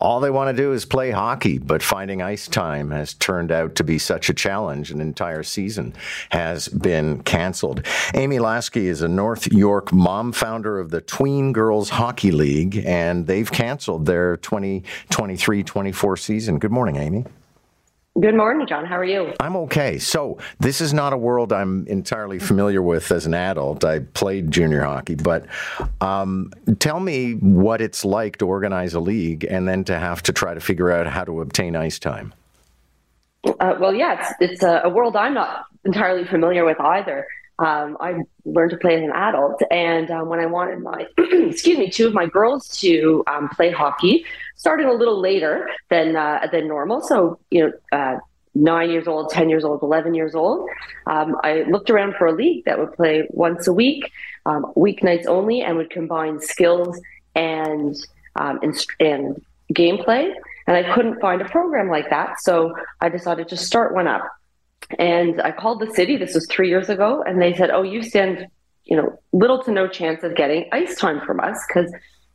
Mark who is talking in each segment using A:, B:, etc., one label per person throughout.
A: all they want to do is play hockey, but finding ice time has turned out to be such a challenge. An entire season has been canceled. Amy Laski is a North York mom founder of the Tween Girls Hockey League, and they've canceled their 2023 24 season. Good morning, Amy.
B: Good morning, John. How are you?
A: I'm okay. So, this is not a world I'm entirely familiar with as an adult. I played junior hockey, but um, tell me what it's like to organize a league and then to have to try to figure out how to obtain ice time.
B: Uh, well, yeah, it's, it's a, a, world I'm not entirely familiar with either. Um, I learned to play as an adult, and um, when I wanted my, excuse me, two of my girls to um, play hockey, starting a little later than uh, than normal. So you know, uh, nine years old, ten years old, eleven years old. Um, I looked around for a league that would play once a week, um, weeknights only, and would combine skills and um, and, and gameplay. And I couldn't find a program like that, so I decided to start one up. And I called the city. This was three years ago, and they said, "Oh, you stand, you know, little to no chance of getting ice time from us because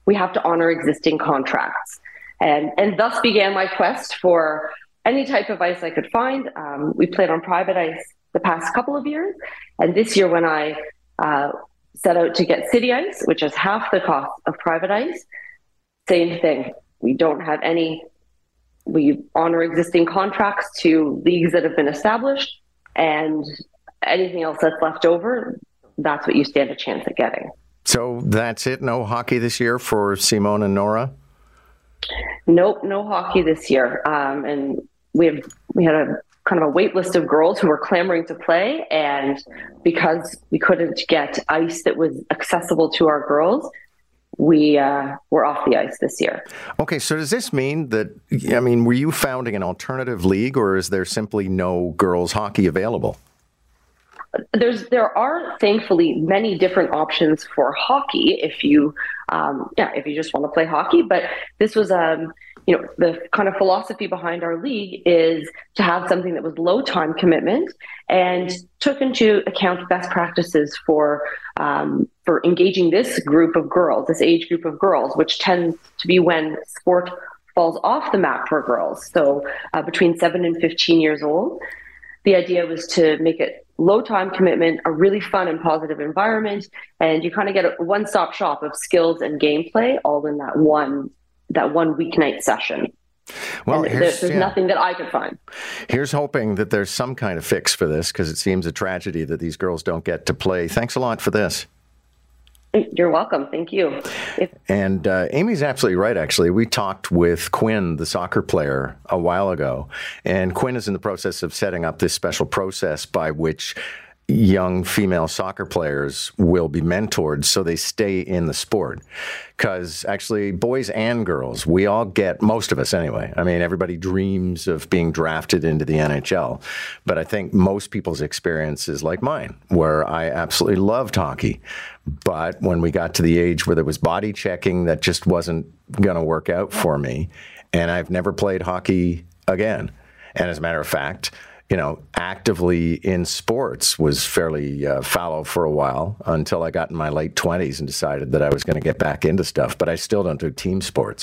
B: we have to honor existing contracts." And and thus began my quest for any type of ice I could find. Um, we played on private ice the past couple of years, and this year when I uh, set out to get city ice, which is half the cost of private ice, same thing. We don't have any we honor existing contracts to leagues that have been established, and anything else that's left over, that's what you stand a chance at getting.
A: So that's it. No hockey this year for Simone and Nora.
B: Nope, no hockey this year. Um, and we have we had a kind of a wait list of girls who were clamoring to play, and because we couldn't get ice that was accessible to our girls, we uh, were off the ice this year.
A: Okay, so does this mean that, I mean, were you founding an alternative league or is there simply no girls hockey available?
B: There's there are thankfully many different options for hockey if you um, yeah if you just want to play hockey but this was um you know the kind of philosophy behind our league is to have something that was low time commitment and took into account best practices for um, for engaging this group of girls this age group of girls which tends to be when sport falls off the map for girls. So uh, between 7 and 15 years old the idea was to make it low time commitment a really fun and positive environment and you kind of get a one stop shop of skills and gameplay all in that one that one weeknight session. Well, there's, there's yeah. nothing that I could find.
A: Here's hoping that there's some kind of fix for this because it seems a tragedy that these girls don't get to play. Thanks a lot for this.
B: You're welcome. Thank you.
A: And uh, Amy's absolutely right, actually. We talked with Quinn, the soccer player, a while ago. And Quinn is in the process of setting up this special process by which young female soccer players will be mentored so they stay in the sport. Because actually, boys and girls, we all get, most of us anyway. I mean, everybody dreams of being drafted into the NHL. But I think most people's experience is like mine, where I absolutely loved hockey. But when we got to the age where there was body checking, that just wasn't going to work out for me. And I've never played hockey again. And as a matter of fact, you know, actively in sports was fairly uh, fallow for a while until I got in my late 20s and decided that I was going to get back into stuff. But I still don't do team sports.